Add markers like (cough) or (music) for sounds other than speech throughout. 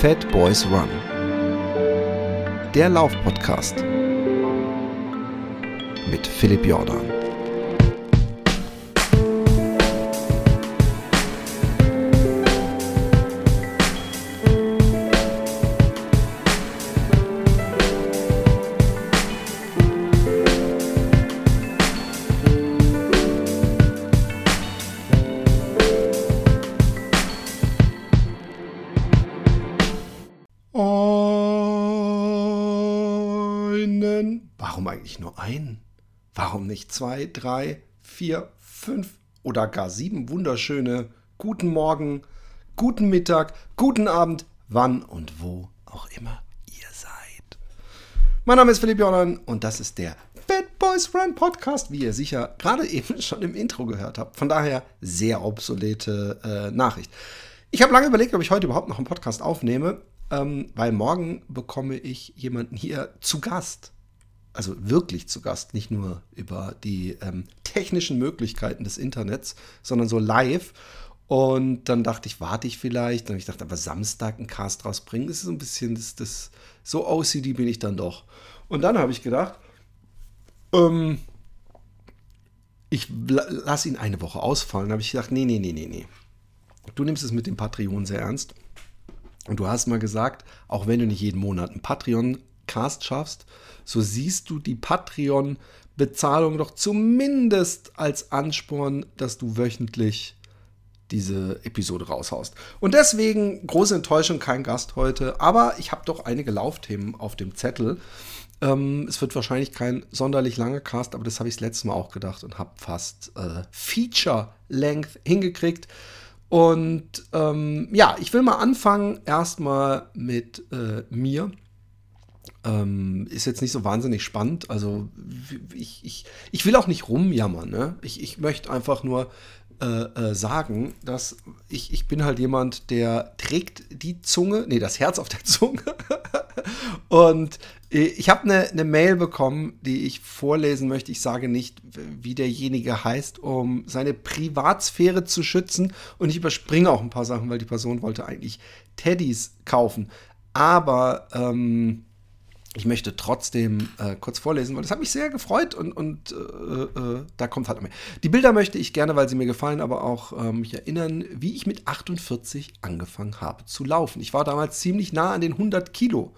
Fat Boys Run. Der Laufpodcast mit Philipp Jordan. Warum eigentlich nur einen? Warum nicht zwei, drei, vier, fünf oder gar sieben wunderschöne guten Morgen, guten Mittag, guten Abend, wann und wo auch immer ihr seid. Mein Name ist Philipp Jordan und das ist der Bad Boys Run Podcast, wie ihr sicher gerade (laughs) eben schon im Intro gehört habt. Von daher sehr obsolete äh, Nachricht. Ich habe lange überlegt, ob ich heute überhaupt noch einen Podcast aufnehme, ähm, weil morgen bekomme ich jemanden hier zu Gast. Also wirklich zu Gast, nicht nur über die ähm, technischen Möglichkeiten des Internets, sondern so live. Und dann dachte ich, warte ich vielleicht. Dann habe ich gedacht, aber Samstag einen Cast rausbringen, das ist so ein bisschen das, das so OCD bin ich dann doch. Und dann habe ich gedacht, ähm, ich lasse ihn eine Woche ausfallen. Dann habe ich gedacht, nee, nee, nee, nee, nee. Du nimmst es mit dem Patreon sehr ernst. Und du hast mal gesagt, auch wenn du nicht jeden Monat einen Patreon-Cast schaffst, so siehst du die Patreon-Bezahlung doch zumindest als Ansporn, dass du wöchentlich diese Episode raushaust. Und deswegen große Enttäuschung, kein Gast heute, aber ich habe doch einige Laufthemen auf dem Zettel. Ähm, es wird wahrscheinlich kein sonderlich langer Cast, aber das habe ich das letzte Mal auch gedacht und habe fast äh, Feature-Length hingekriegt. Und ähm, ja, ich will mal anfangen erstmal mit äh, mir. Ähm, ist jetzt nicht so wahnsinnig spannend. Also ich, ich, ich will auch nicht rumjammern. Ne? Ich, ich möchte einfach nur äh, äh, sagen, dass ich, ich bin halt jemand, der trägt die Zunge, nee, das Herz auf der Zunge. (laughs) Und äh, ich habe eine ne Mail bekommen, die ich vorlesen möchte. Ich sage nicht, wie derjenige heißt, um seine Privatsphäre zu schützen. Und ich überspringe auch ein paar Sachen, weil die Person wollte eigentlich Teddys kaufen. Aber ähm, ich möchte trotzdem äh, kurz vorlesen, weil das hat mich sehr gefreut und, und äh, äh, da kommt halt mehr. Die Bilder möchte ich gerne, weil sie mir gefallen, aber auch äh, mich erinnern, wie ich mit 48 angefangen habe zu laufen. Ich war damals ziemlich nah an den 100 Kilo.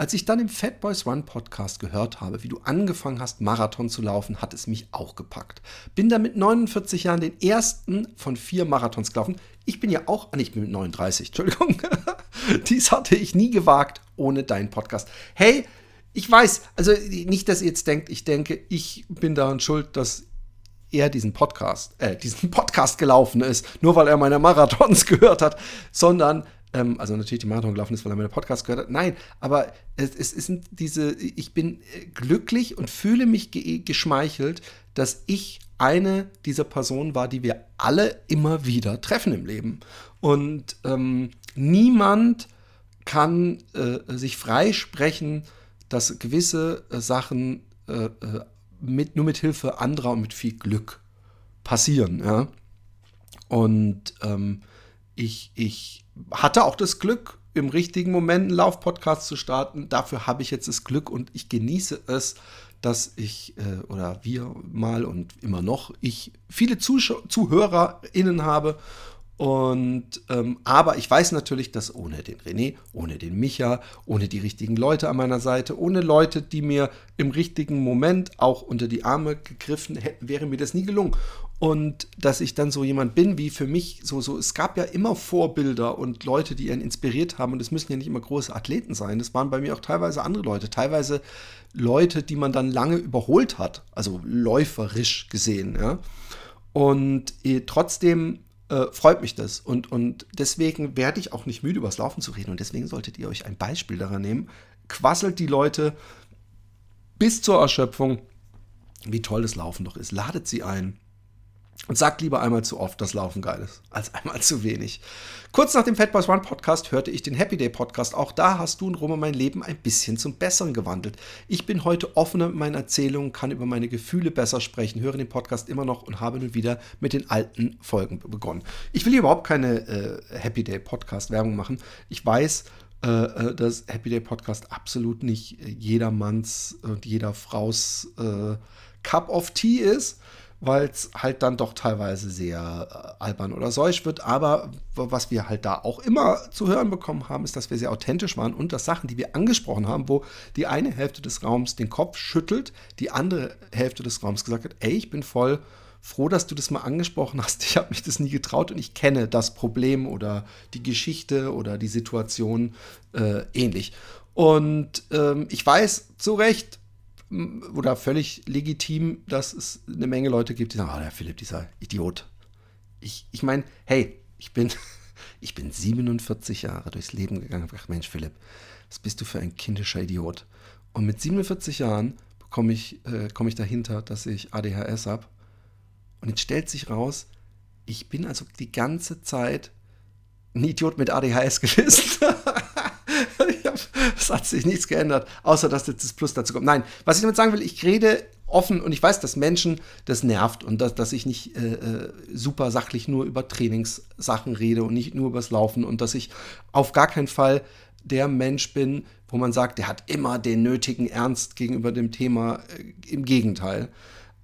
Als ich dann im Fat Boys Run Podcast gehört habe, wie du angefangen hast, Marathon zu laufen, hat es mich auch gepackt. Bin dann mit 49 Jahren den ersten von vier Marathons gelaufen. Ich bin ja auch, ah, ich bin mit 39, Entschuldigung. (laughs) Dies hatte ich nie gewagt ohne deinen Podcast. Hey, ich weiß, also nicht, dass ihr jetzt denkt, ich denke, ich bin daran schuld, dass er diesen Podcast, äh, diesen Podcast gelaufen ist, nur weil er meine Marathons (laughs) gehört hat, sondern ähm, also natürlich die Marathon gelaufen ist, weil er meine Podcast gehört hat. Nein, aber es, es sind diese, ich bin äh, glücklich und fühle mich ge geschmeichelt, dass ich eine dieser Personen war, die wir alle immer wieder treffen im Leben. Und ähm, niemand kann äh, sich freisprechen, dass gewisse äh, Sachen äh, äh, mit, nur mit Hilfe anderer und mit viel Glück passieren. Ja? Und ähm, ich, ich hatte auch das Glück, im richtigen Moment einen Laufpodcast zu starten. Dafür habe ich jetzt das Glück und ich genieße es, dass ich äh, oder wir mal und immer noch ich viele Zuschau ZuhörerInnen habe und ähm, aber ich weiß natürlich, dass ohne den René, ohne den Micha, ohne die richtigen Leute an meiner Seite, ohne Leute, die mir im richtigen Moment auch unter die Arme gegriffen hätten, wäre mir das nie gelungen. Und dass ich dann so jemand bin, wie für mich so, so, es gab ja immer Vorbilder und Leute, die einen inspiriert haben. Und es müssen ja nicht immer große Athleten sein. Das waren bei mir auch teilweise andere Leute, teilweise Leute, die man dann lange überholt hat, also läuferisch gesehen. Ja. Und eh, trotzdem äh, freut mich das. Und, und deswegen werde ich auch nicht müde, über das Laufen zu reden. Und deswegen solltet ihr euch ein Beispiel daran nehmen. Quasselt die Leute bis zur Erschöpfung, wie toll das Laufen doch ist. Ladet sie ein. Und sagt lieber einmal zu oft, dass Laufen geil ist, als einmal zu wenig. Kurz nach dem Fat Boys One Podcast hörte ich den Happy Day Podcast. Auch da hast du und Roma mein Leben ein bisschen zum Besseren gewandelt. Ich bin heute offener mit meinen Erzählungen, kann über meine Gefühle besser sprechen, höre den Podcast immer noch und habe nun wieder mit den alten Folgen begonnen. Ich will hier überhaupt keine äh, Happy Day Podcast Werbung machen. Ich weiß, äh, äh, dass Happy Day Podcast absolut nicht jedermanns und jeder Fraus äh, Cup of Tea ist, weil es halt dann doch teilweise sehr äh, albern oder seuch wird. Aber was wir halt da auch immer zu hören bekommen haben, ist, dass wir sehr authentisch waren und dass Sachen, die wir angesprochen haben, wo die eine Hälfte des Raums den Kopf schüttelt, die andere Hälfte des Raums gesagt hat, ey, ich bin voll froh, dass du das mal angesprochen hast. Ich habe mich das nie getraut und ich kenne das Problem oder die Geschichte oder die Situation äh, ähnlich. Und ähm, ich weiß zu Recht oder völlig legitim, dass es eine Menge Leute gibt, die sagen, oh, der Philipp, dieser Idiot. Ich, ich meine, hey, ich bin, (laughs) ich bin 47 Jahre durchs Leben gegangen und gedacht, Mensch, Philipp, was bist du für ein kindischer Idiot? Und mit 47 Jahren komme ich, äh, komm ich dahinter, dass ich ADHS habe und jetzt stellt sich raus, ich bin also die ganze Zeit ein Idiot mit ADHS gewesen. (laughs) (laughs) es hat sich nichts geändert, außer dass jetzt das Plus dazu kommt. Nein, was ich damit sagen will, ich rede offen und ich weiß, dass Menschen das nervt und dass, dass ich nicht äh, äh, super sachlich nur über Trainingssachen rede und nicht nur übers Laufen und dass ich auf gar keinen Fall der Mensch bin, wo man sagt, der hat immer den nötigen Ernst gegenüber dem Thema. Äh, Im Gegenteil.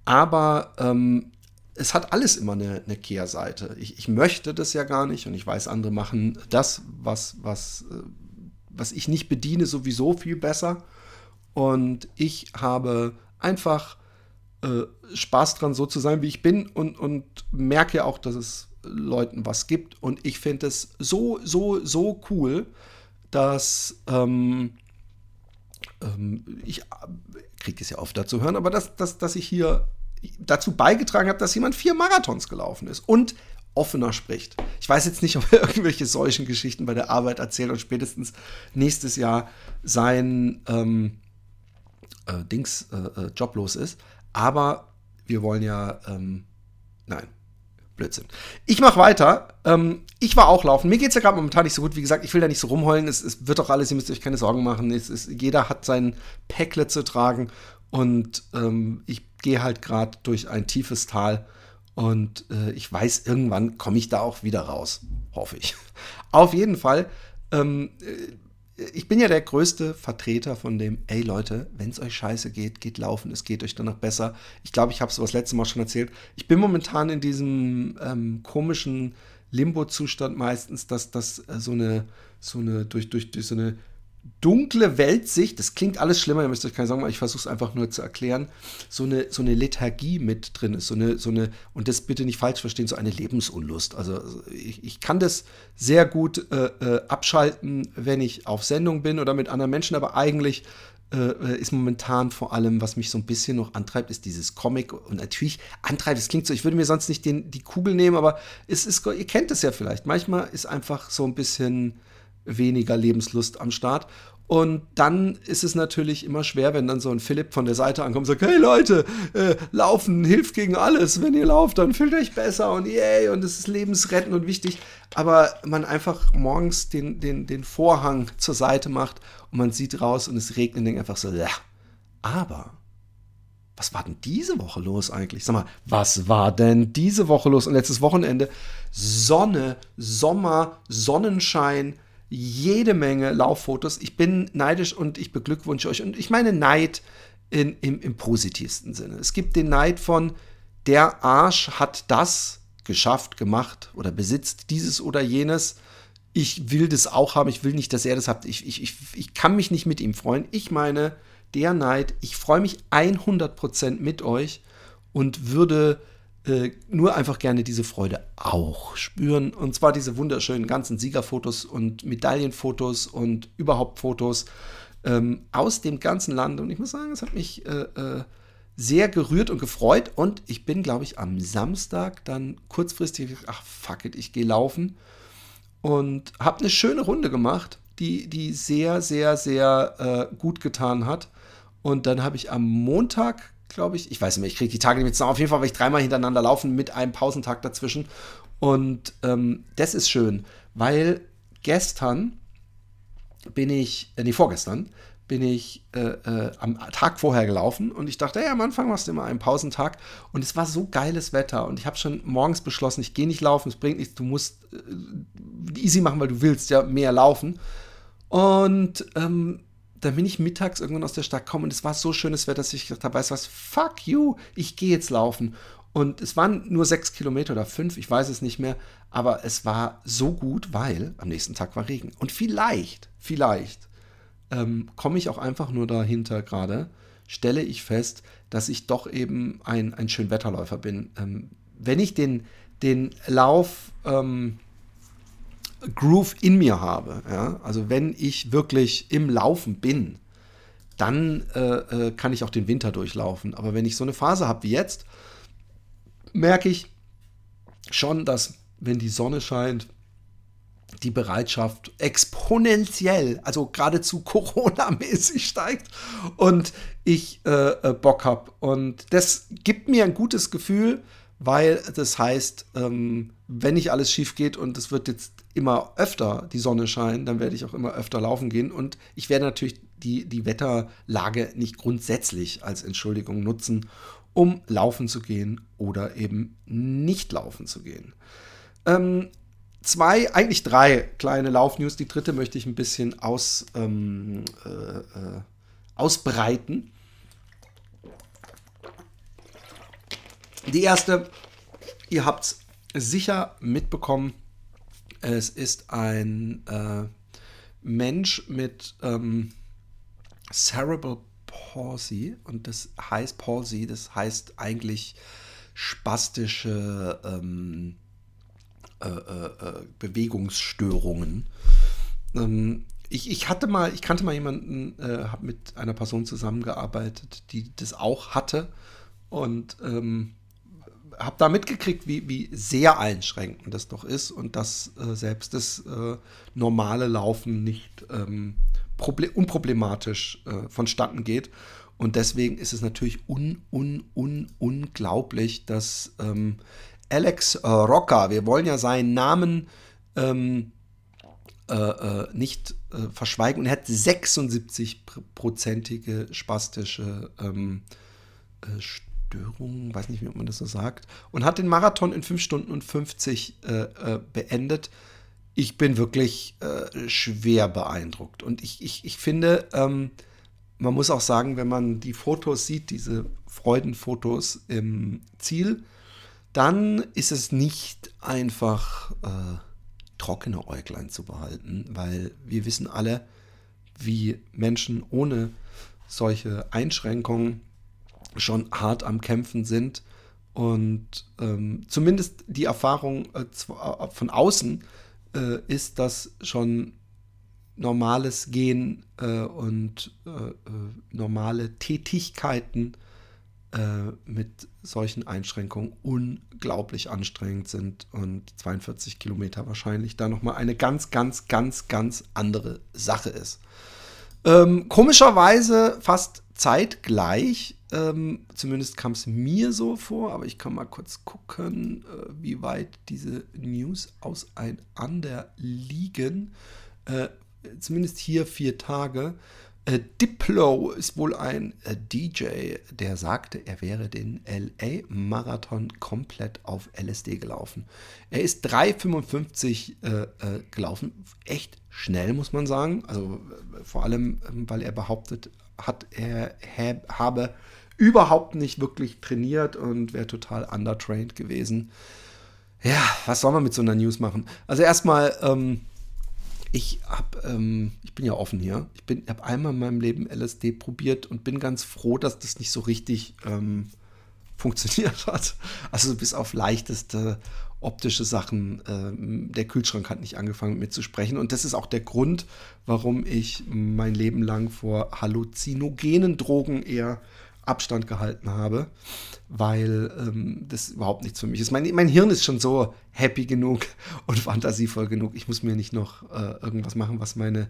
Aber ähm, es hat alles immer eine, eine Kehrseite. Ich, ich, möchte das ja gar nicht und ich weiß, andere machen das, was, was, äh, was ich nicht bediene, sowieso viel besser. Und ich habe einfach äh, Spaß dran, so zu sein, wie ich bin und, und merke auch, dass es Leuten was gibt. Und ich finde es so, so, so cool, dass ähm, ähm, ich kriege es ja oft dazu hören, aber dass, dass, dass ich hier dazu beigetragen habe, dass jemand vier Marathons gelaufen ist und offener spricht. Ich weiß jetzt nicht, ob er (laughs) irgendwelche solchen Geschichten bei der Arbeit erzählt und spätestens nächstes Jahr sein ähm, äh, Dings äh, äh joblos ist. Aber wir wollen ja, ähm, nein, Blödsinn. Ich mache weiter. Ähm, ich war auch laufen. Mir geht es ja gerade momentan nicht so gut. Wie gesagt, ich will da nicht so rumheulen. Es, es wird doch alles, ihr müsst euch keine Sorgen machen. Es, es, jeder hat sein Päckle zu tragen. Und ähm, ich gehe halt gerade durch ein tiefes Tal und äh, ich weiß, irgendwann komme ich da auch wieder raus. Hoffe ich. (laughs) Auf jeden Fall, ähm, äh, ich bin ja der größte Vertreter von dem, ey Leute, wenn es euch scheiße geht, geht laufen, es geht euch danach besser. Ich glaube, ich habe es das letzte Mal schon erzählt. Ich bin momentan in diesem ähm, komischen Limbo-Zustand meistens, dass das äh, so eine, so eine, durch, durch, durch so eine dunkle Weltsicht, das klingt alles schlimmer, ihr müsst euch keine Sorgen machen, ich versuche es einfach nur zu erklären, so eine, so eine Lethargie mit drin ist, so eine, so eine, und das bitte nicht falsch verstehen, so eine Lebensunlust. Also ich, ich kann das sehr gut äh, äh, abschalten, wenn ich auf Sendung bin oder mit anderen Menschen, aber eigentlich äh, ist momentan vor allem, was mich so ein bisschen noch antreibt, ist dieses Comic und natürlich antreibt, es klingt so, ich würde mir sonst nicht den, die Kugel nehmen, aber es ist, ihr kennt es ja vielleicht, manchmal ist einfach so ein bisschen weniger Lebenslust am Start. Und dann ist es natürlich immer schwer, wenn dann so ein Philipp von der Seite ankommt und sagt, hey Leute, äh, laufen hilft gegen alles. Wenn ihr lauft, dann fühlt euch besser und yay und es ist lebensrettend und wichtig. Aber man einfach morgens den, den, den Vorhang zur Seite macht und man sieht raus und es regnet und denkt einfach so, ja. Aber was war denn diese Woche los eigentlich? Sag mal, was war denn diese Woche los? Und letztes Wochenende Sonne, Sommer, Sonnenschein, jede Menge Lauffotos. Ich bin neidisch und ich beglückwünsche euch. Und ich meine Neid in, im, im positivsten Sinne. Es gibt den Neid von, der Arsch hat das geschafft, gemacht oder besitzt dieses oder jenes. Ich will das auch haben. Ich will nicht, dass er das hat. Ich, ich, ich, ich kann mich nicht mit ihm freuen. Ich meine, der Neid, ich freue mich 100% mit euch und würde äh, nur einfach gerne diese Freude auch spüren. Und zwar diese wunderschönen ganzen Siegerfotos und Medaillenfotos und überhaupt Fotos ähm, aus dem ganzen Land. Und ich muss sagen, es hat mich äh, äh, sehr gerührt und gefreut. Und ich bin, glaube ich, am Samstag dann kurzfristig, ach fuck it, ich gehe laufen. Und habe eine schöne Runde gemacht, die, die sehr, sehr, sehr äh, gut getan hat. Und dann habe ich am Montag glaube ich. Ich weiß nicht mehr, ich kriege die Tage nicht mehr zusammen. Auf jeden Fall war ich dreimal hintereinander laufen mit einem Pausentag dazwischen. Und ähm, das ist schön, weil gestern bin ich, äh, nee, vorgestern bin ich äh, äh, am Tag vorher gelaufen und ich dachte, hey, am Anfang machst du immer einen Pausentag und es war so geiles Wetter und ich habe schon morgens beschlossen, ich gehe nicht laufen, es bringt nichts, du musst äh, easy machen, weil du willst ja mehr laufen. Und ähm, dann bin ich mittags irgendwann aus der Stadt gekommen und es war so schönes Wetter, dass ich gedacht habe, weißt du was, fuck you, ich gehe jetzt laufen. Und es waren nur sechs Kilometer oder fünf, ich weiß es nicht mehr, aber es war so gut, weil am nächsten Tag war Regen. Und vielleicht, vielleicht ähm, komme ich auch einfach nur dahinter gerade, stelle ich fest, dass ich doch eben ein, ein Schönwetterläufer bin. Ähm, wenn ich den, den Lauf ähm, Groove in mir habe, ja, also wenn ich wirklich im Laufen bin, dann äh, äh, kann ich auch den Winter durchlaufen. Aber wenn ich so eine Phase habe wie jetzt, merke ich schon, dass wenn die Sonne scheint, die Bereitschaft exponentiell, also geradezu (laughs) Corona-mäßig steigt und ich äh, äh Bock habe. Und das gibt mir ein gutes Gefühl, weil das heißt, ähm, wenn nicht alles schief geht und es wird jetzt immer öfter die Sonne scheinen, dann werde ich auch immer öfter laufen gehen und ich werde natürlich die, die Wetterlage nicht grundsätzlich als Entschuldigung nutzen, um laufen zu gehen oder eben nicht laufen zu gehen. Ähm, zwei, eigentlich drei kleine Laufnews. Die dritte möchte ich ein bisschen aus, ähm, äh, äh, ausbreiten. Die erste, ihr habt es sicher mitbekommen, es ist ein äh, Mensch mit ähm, Cerebral Palsy und das heißt Palsy, das heißt eigentlich spastische ähm, äh, äh, äh, Bewegungsstörungen. Ähm, ich, ich hatte mal, ich kannte mal jemanden, äh, habe mit einer Person zusammengearbeitet, die das auch hatte und ähm, habe da mitgekriegt, wie, wie sehr einschränkend das doch ist und dass äh, selbst das äh, normale Laufen nicht ähm, unproblematisch äh, vonstatten geht. Und deswegen ist es natürlich un, un, un, unglaublich, dass ähm, Alex äh, Rocker, wir wollen ja seinen Namen ähm, äh, äh nicht äh, verschweigen, und er hat 76-prozentige spastische ähm, äh, Störungen, weiß nicht, wie man das so sagt, und hat den Marathon in 5 Stunden und 50 äh, beendet. Ich bin wirklich schwer beeindruckt. Und ich, ich, ich finde, ähm, man muss auch sagen, wenn man die Fotos sieht, diese Freudenfotos im Ziel, dann ist es nicht einfach äh, trockene Äuglein zu behalten, weil wir wissen alle, wie Menschen ohne solche Einschränkungen schon hart am Kämpfen sind. Und ähm, zumindest die Erfahrung äh, äh von außen äh, ist, dass schon normales Gehen äh, und äh, äh, normale Tätigkeiten mit solchen Einschränkungen unglaublich anstrengend sind und 42 Kilometer wahrscheinlich da nochmal eine ganz, ganz, ganz, ganz andere Sache ist. Ähm, komischerweise fast zeitgleich, ähm, zumindest kam es mir so vor, aber ich kann mal kurz gucken, äh, wie weit diese News auseinander liegen. Äh, zumindest hier vier Tage. Äh, Diplo ist wohl ein äh, DJ, der sagte, er wäre den LA-Marathon komplett auf LSD gelaufen. Er ist 3,55 äh, äh, gelaufen. Echt schnell, muss man sagen. Also vor allem, ähm, weil er behauptet hat, er habe überhaupt nicht wirklich trainiert und wäre total undertrained gewesen. Ja, was soll man mit so einer News machen? Also erstmal, ähm, ich habe, ähm, ich bin ja offen hier. Ich habe einmal in meinem Leben LSD probiert und bin ganz froh, dass das nicht so richtig ähm, funktioniert hat. Also bis auf leichteste optische Sachen. Ähm, der Kühlschrank hat nicht angefangen mit mir zu sprechen. Und das ist auch der Grund, warum ich mein Leben lang vor halluzinogenen Drogen eher Abstand gehalten habe, weil ähm, das überhaupt nichts für mich ist. Mein, mein, Hirn ist schon so happy genug (laughs) und fantasievoll genug. Ich muss mir nicht noch äh, irgendwas machen, was meine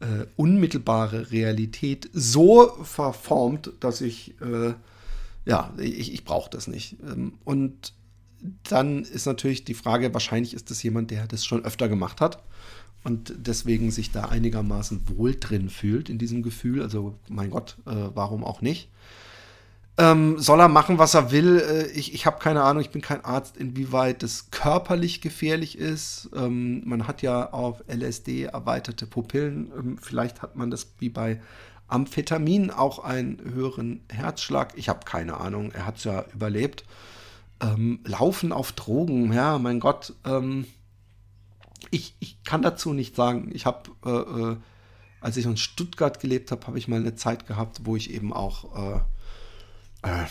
äh, unmittelbare Realität so verformt, dass ich, äh, ja, ich, ich brauche das nicht. Ähm, und dann ist natürlich die Frage, wahrscheinlich ist das jemand, der das schon öfter gemacht hat und deswegen sich da einigermaßen wohl drin fühlt in diesem Gefühl. Also mein Gott, äh, warum auch nicht? Ähm, soll er machen, was er will? Äh, ich ich habe keine Ahnung, ich bin kein Arzt, inwieweit das körperlich gefährlich ist. Ähm, man hat ja auf LSD erweiterte Pupillen. Ähm, vielleicht hat man das wie bei Amphetamin auch einen höheren Herzschlag. Ich habe keine Ahnung, er hat es ja überlebt. Ähm, Laufen auf Drogen, ja, mein Gott. Ähm, ich, ich kann dazu nicht sagen. Ich habe, äh, äh, als ich in Stuttgart gelebt habe, habe ich mal eine Zeit gehabt, wo ich eben auch, äh, äh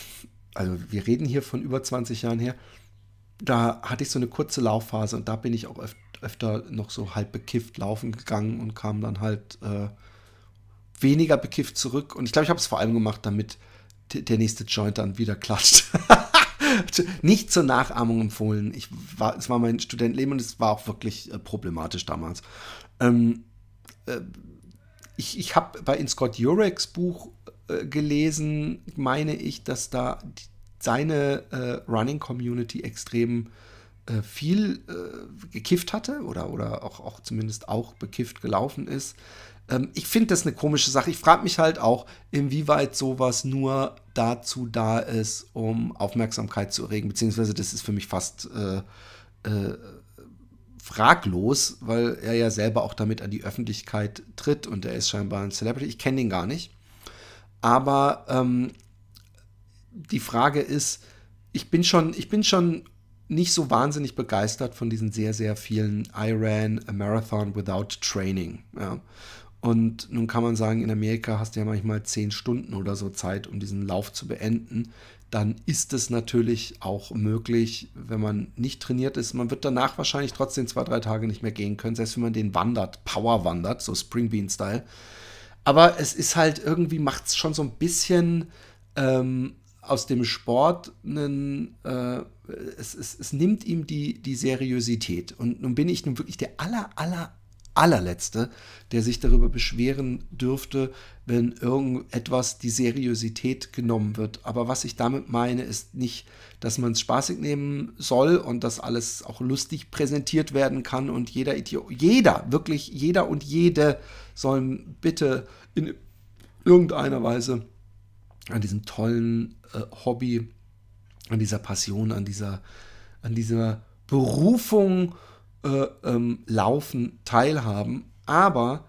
also wir reden hier von über 20 Jahren her, da hatte ich so eine kurze Laufphase und da bin ich auch öf öfter noch so halb bekifft laufen gegangen und kam dann halt äh, weniger bekifft zurück. Und ich glaube, ich habe es vor allem gemacht, damit der nächste Joint dann wieder klatscht. (laughs) nicht zur Nachahmung empfohlen. Ich war, es war mein Studentenleben und es war auch wirklich äh, problematisch damals. Ähm, äh, ich ich habe bei in Scott Jureks Buch äh, gelesen, meine ich, dass da die, seine äh, Running Community extrem äh, viel äh, gekifft hatte oder, oder auch, auch zumindest auch bekifft gelaufen ist. Ähm, ich finde das eine komische Sache. Ich frage mich halt auch, inwieweit sowas nur dazu da ist, um Aufmerksamkeit zu erregen, beziehungsweise das ist für mich fast äh, äh, fraglos, weil er ja selber auch damit an die Öffentlichkeit tritt und er ist scheinbar ein Celebrity. Ich kenne ihn gar nicht. Aber ähm, die Frage ist, ich bin schon, ich bin schon nicht so wahnsinnig begeistert von diesen sehr, sehr vielen Iran Marathon Without Training. Ja. Und nun kann man sagen, in Amerika hast du ja manchmal zehn Stunden oder so Zeit, um diesen Lauf zu beenden. Dann ist es natürlich auch möglich, wenn man nicht trainiert ist. Man wird danach wahrscheinlich trotzdem zwei, drei Tage nicht mehr gehen können, selbst wenn man den wandert, Power wandert, so Springbean-Style. Aber es ist halt irgendwie, macht es schon so ein bisschen ähm, aus dem Sport einen, äh, es, es, es nimmt ihm die, die Seriosität. Und nun bin ich nun wirklich der aller, aller, allerletzte, der sich darüber beschweren dürfte, wenn irgendetwas die Seriosität genommen wird. Aber was ich damit meine, ist nicht, dass man es spaßig nehmen soll und dass alles auch lustig präsentiert werden kann und jeder jeder, wirklich jeder und jede sollen bitte in irgendeiner Weise an diesem tollen äh, Hobby, an dieser Passion, an dieser, an dieser Berufung äh, ähm, Laufen teilhaben, aber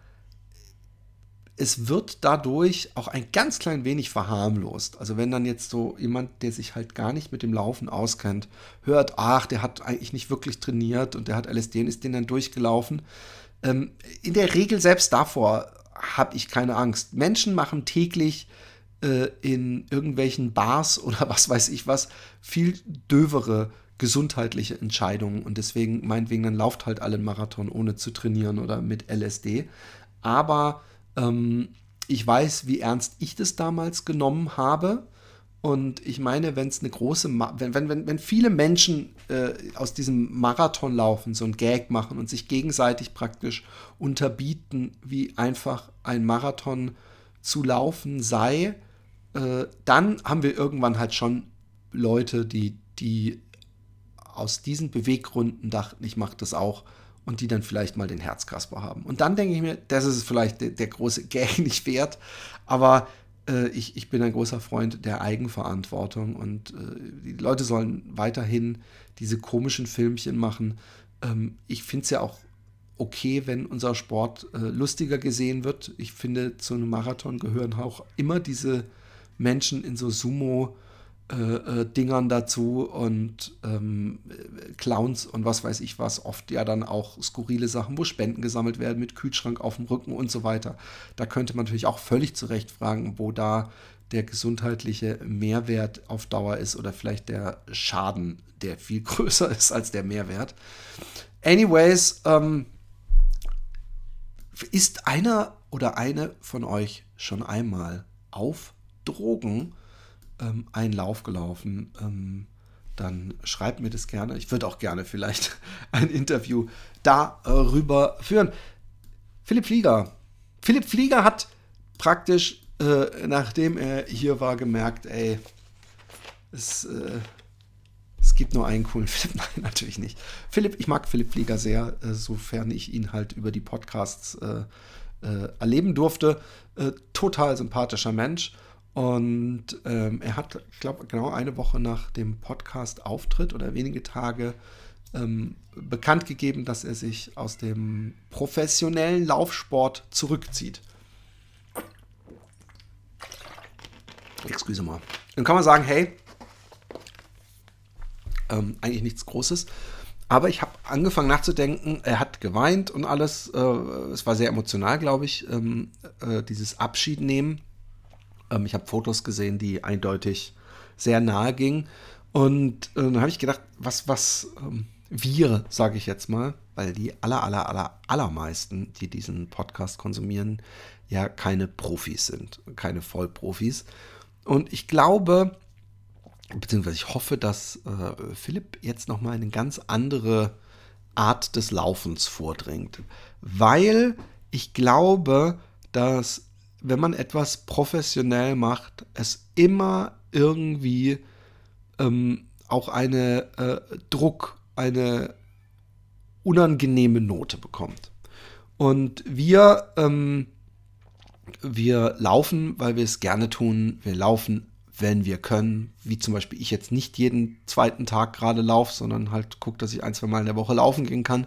es wird dadurch auch ein ganz klein wenig verharmlost. Also wenn dann jetzt so jemand, der sich halt gar nicht mit dem Laufen auskennt, hört, ach, der hat eigentlich nicht wirklich trainiert und der hat LSD und ist den dann durchgelaufen. Ähm, in der Regel selbst davor habe ich keine Angst. Menschen machen täglich äh, in irgendwelchen Bars (laughs) oder was weiß ich was viel dövere gesundheitliche Entscheidungen und deswegen, meinetwegen, dann lauft halt alle Marathon ohne zu trainieren oder mit LSD. Aber ähm, ich weiß, wie ernst ich das damals genommen habe. Und ich meine, wenn es eine große, Ma wenn, wenn, wenn, wenn viele Menschen äh, aus diesem Marathon laufen, so ein Gag machen und sich gegenseitig praktisch unterbieten, wie einfach ein Marathon zu laufen sei, äh, dann haben wir irgendwann halt schon Leute, die, die aus diesen Beweggründen dachten, ich mache das auch und die dann vielleicht mal den Herzkasper haben. Und dann denke ich mir, das ist vielleicht der, der große (laughs) Gag nicht wert, aber äh, ich, ich bin ein großer Freund der Eigenverantwortung und äh, die Leute sollen weiterhin diese komischen Filmchen machen. Ähm, ich finde es ja auch okay, wenn unser Sport äh, lustiger gesehen wird. Ich finde, zu einem Marathon gehören auch immer diese Menschen in so Sumo- äh, äh, Dingern dazu und ähm, Clowns und was weiß ich was, oft ja dann auch skurrile Sachen, wo Spenden gesammelt werden mit Kühlschrank auf dem Rücken und so weiter. Da könnte man natürlich auch völlig zu Recht fragen, wo da der gesundheitliche Mehrwert auf Dauer ist oder vielleicht der Schaden, der viel (laughs) größer ist als der Mehrwert. Anyways, ähm, ist einer oder eine von euch schon einmal auf Drogen? Ähm, einen Lauf gelaufen, ähm, dann schreibt mir das gerne. Ich würde auch gerne vielleicht (laughs) ein Interview darüber führen. Philipp Flieger. Philipp Flieger hat praktisch, äh, nachdem er hier war, gemerkt, ey, es, äh, es gibt nur einen coolen (laughs) Philipp. Nein, natürlich nicht. Philipp, ich mag Philipp Flieger sehr, äh, sofern ich ihn halt über die Podcasts äh, äh, erleben durfte. Äh, total sympathischer Mensch Und ähm, er hat, ich glaube, genau eine Woche nach dem Podcast-Auftritt oder wenige Tage ähm, bekannt gegeben, dass er sich aus dem professionellen Laufsport zurückzieht. Excuse mal. Dann kann man sagen, hey, ähm, eigentlich nichts Großes. Aber ich habe angefangen nachzudenken, er hat geweint und alles. Äh, es war sehr emotional, glaube ich, ähm, äh, dieses Abschied nehmen. Ähm, ich habe Fotos gesehen, die eindeutig sehr nahe gingen. Und äh, dann habe ich gedacht, was, was ähm, wir, sage ich jetzt mal, weil die aller, aller, aller, allermeisten, die diesen Podcast konsumieren, ja keine Profis sind, keine Vollprofis. Und ich glaube, beziehungsweise ich hoffe, dass äh, Philipp jetzt nochmal eine ganz andere Art des Laufens vordringt. Weil ich glaube, dass wenn man etwas professionell macht, es immer irgendwie ähm, auch eine äh, Druck, eine unangenehme Note bekommt. Und wir, ähm, wir laufen, weil wir es gerne tun. Wir laufen, wenn wir können. Wie zum Beispiel ich jetzt nicht jeden zweiten Tag gerade laufe, sondern halt gucke, dass ich ein, zwei Mal in der Woche laufen gehen kann.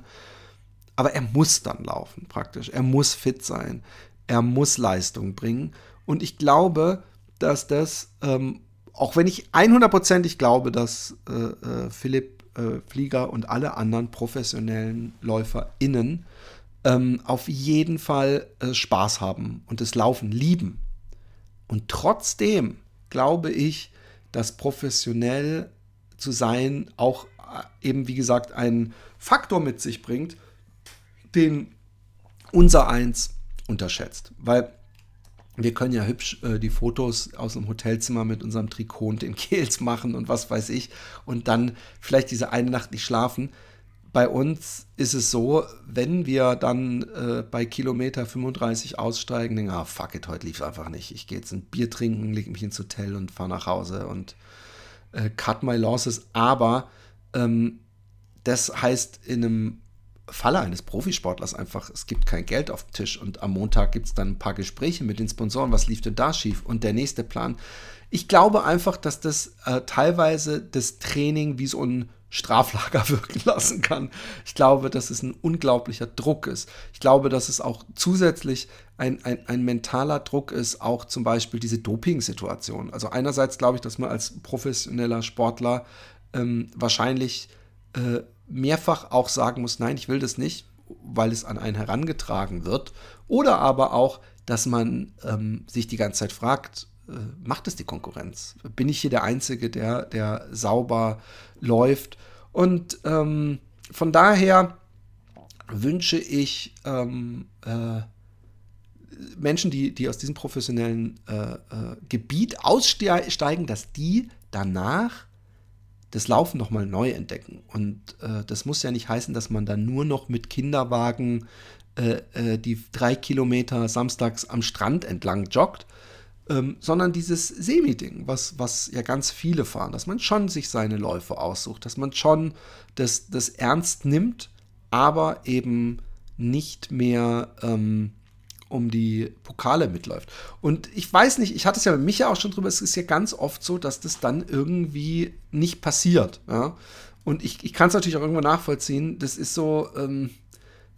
Aber er muss dann laufen, praktisch. Er muss fit sein. Er muss Leistung bringen. Und ich glaube, dass das, ähm, auch wenn ich 100%ig glaube, dass äh, äh, Philipp äh, Flieger und alle anderen professionellen LäuferInnen ähm, auf jeden Fall äh, Spaß haben und das Laufen lieben. Und trotzdem glaube ich, dass professionell zu sein auch äh, eben, wie gesagt, einen Faktor mit sich bringt, den unser Eins unterschätzt. Weil wir können ja hübsch äh, die Fotos aus dem Hotelzimmer mit unserem Trikot und den Kehls machen und was weiß ich und dann vielleicht diese eine Nacht nicht schlafen. Bei uns ist es so, wenn wir dann äh, bei Kilometer 35 aussteigen, denken, ah, fuck it, heute lief es einfach nicht. Ich gehe jetzt ein Bier trinken, lege mich ins Hotel und fahre nach Hause und äh, cut my losses. Aber ähm, das heißt in einem Falle eines Profisportlers einfach, es gibt kein Geld auf dem Tisch und am Montag gibt es dann ein paar Gespräche mit den Sponsoren, was lief denn da schief und der nächste Plan. Ich glaube einfach, dass das äh, teilweise das Training wie so ein Straflager (laughs) wirken lassen kann. Ich glaube, dass es ein unglaublicher Druck ist. Ich glaube, dass es auch zusätzlich ein, ein, ein mentaler Druck ist, auch zum Beispiel diese Doping-Situation. Also einerseits glaube ich, dass man als professioneller Sportler ähm, wahrscheinlich äh, mehrfach auch sagen muss, nein, ich will das nicht, weil es an einen herangetragen wird. Oder aber auch, dass man ähm, sich die ganze Zeit fragt, äh, macht es die Konkurrenz? Bin ich hier der Einzige, der, der sauber läuft? Und ähm, von daher wünsche ich ähm, äh, Menschen, die, die aus diesem professionellen äh, äh Gebiet aussteigen, dass die danach das Laufen nochmal neu entdecken. Und äh, das muss ja nicht heißen, dass man dann nur noch mit Kinderwagen äh, äh, die drei Kilometer samstags am Strand entlang joggt, ähm, sondern dieses Semi-Ding, was, was ja ganz viele fahren, dass man schon sich seine Läufe aussucht, dass man schon das, das ernst nimmt, aber eben nicht mehr ähm, um die Pokale mitläuft. Und ich weiß nicht, ich hatte es ja mit Micha auch schon drüber, es ist ja ganz oft so, dass das dann irgendwie nicht passiert. Ja? Und ich, ich kann es natürlich auch irgendwo nachvollziehen. Das ist so, ähm,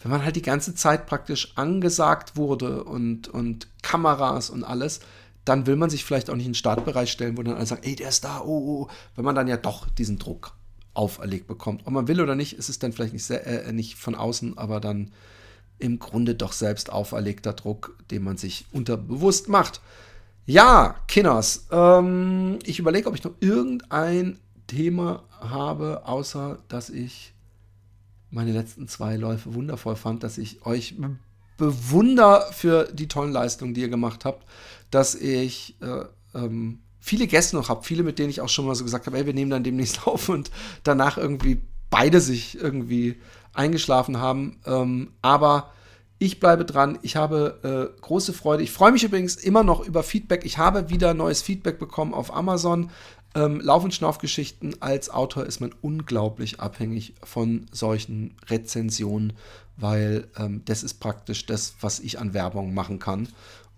wenn man halt die ganze Zeit praktisch angesagt wurde und, und Kameras und alles, dann will man sich vielleicht auch nicht in den Startbereich stellen, wo dann alle sagen, ey, der ist da, oh, oh, wenn man dann ja doch diesen Druck auferlegt bekommt. Ob man will oder nicht, ist es dann vielleicht nicht, sehr, äh, nicht von außen, aber dann im Grunde doch selbst auferlegter Druck, den man sich unterbewusst macht. Ja, Kinners, ähm, ich überlege, ob ich noch irgendein Thema habe, außer dass ich meine letzten zwei Läufe wundervoll fand, dass ich euch bewunder für die tollen Leistungen, die ihr gemacht habt, dass ich äh, ähm, viele Gäste noch habe, viele, mit denen ich auch schon mal so gesagt habe, ey, wir nehmen dann demnächst (laughs) auf und danach irgendwie beide sich irgendwie eingeschlafen haben. Ähm, aber ich bleibe dran. Ich habe äh, große Freude. Ich freue mich übrigens immer noch über Feedback. Ich habe wieder neues Feedback bekommen auf Amazon. Ähm, Lauf- und Schnaufgeschichten als Autor ist man unglaublich abhängig von solchen Rezensionen, weil ähm, das ist praktisch das, was ich an Werbung machen kann.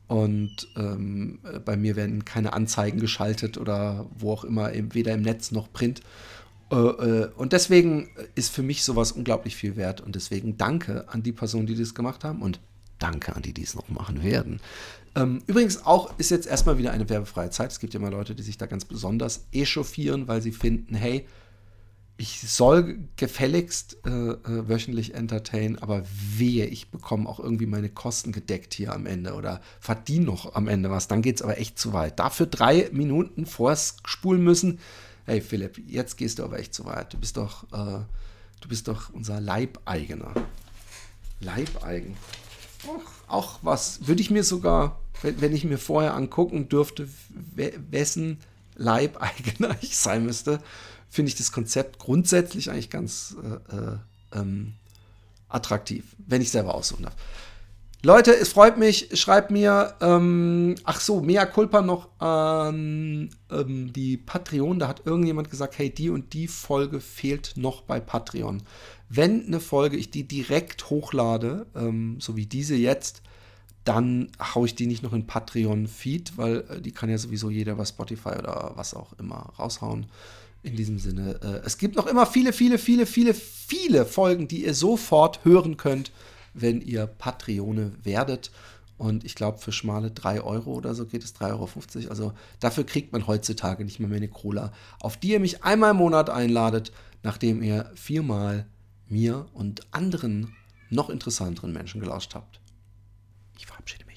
Und ähm, bei mir werden keine Anzeigen geschaltet oder wo auch immer, weder im Netz noch Print. Äh, äh, und deswegen ist für mich sowas unglaublich viel wert. Und deswegen danke an die Personen, die das gemacht haben. Und danke an die, die es noch machen werden. Ähm, übrigens auch ist jetzt erstmal wieder eine werbefreie Zeit. Es gibt ja immer Leute, die sich da ganz besonders echauffieren, weil sie finden, hey, ich soll gefälligst äh, äh, wöchentlich entertain, aber wehe, ich bekomme auch irgendwie meine Kosten gedeckt hier am Ende oder verdiene noch am Ende was. Dann geht es aber echt zu weit. Dafür drei Minuten vorspulen müssen. Hey Philipp, jetzt gehst du aber echt zu weit. Du bist doch, äh, du bist doch unser Leibeigener. Leibeigen. Auch, auch was, würde ich mir sogar, wenn, wenn ich mir vorher angucken dürfte, wessen Leibeigener (laughs) ich sein müsste, finde ich das Konzept grundsätzlich eigentlich ganz äh, äh, ähm, attraktiv, wenn ich selber aussuchen darf. Leute, es freut mich, schreibt mir, ähm, ach so, mea culpa noch an ähm, die Patreon. Da hat irgendjemand gesagt, hey, die und die Folge fehlt noch bei Patreon. Wenn eine Folge ich die direkt hochlade, ähm, so wie diese jetzt, dann haue ich die nicht noch in Patreon-Feed, weil äh, die kann ja sowieso jeder bei Spotify oder was auch immer raushauen. In diesem Sinne, äh, es gibt noch immer viele, viele, viele, viele, viele Folgen, die ihr sofort hören könnt, wenn ihr Patreone werdet. Und ich glaube, für schmale 3 Euro oder so geht es 3,50 Euro. Also dafür kriegt man heutzutage nicht mehr, mehr eine Cola, auf die ihr mich einmal im Monat einladet, nachdem ihr viermal mir und anderen noch interessanteren Menschen gelauscht habt. Ich verabschiede mich.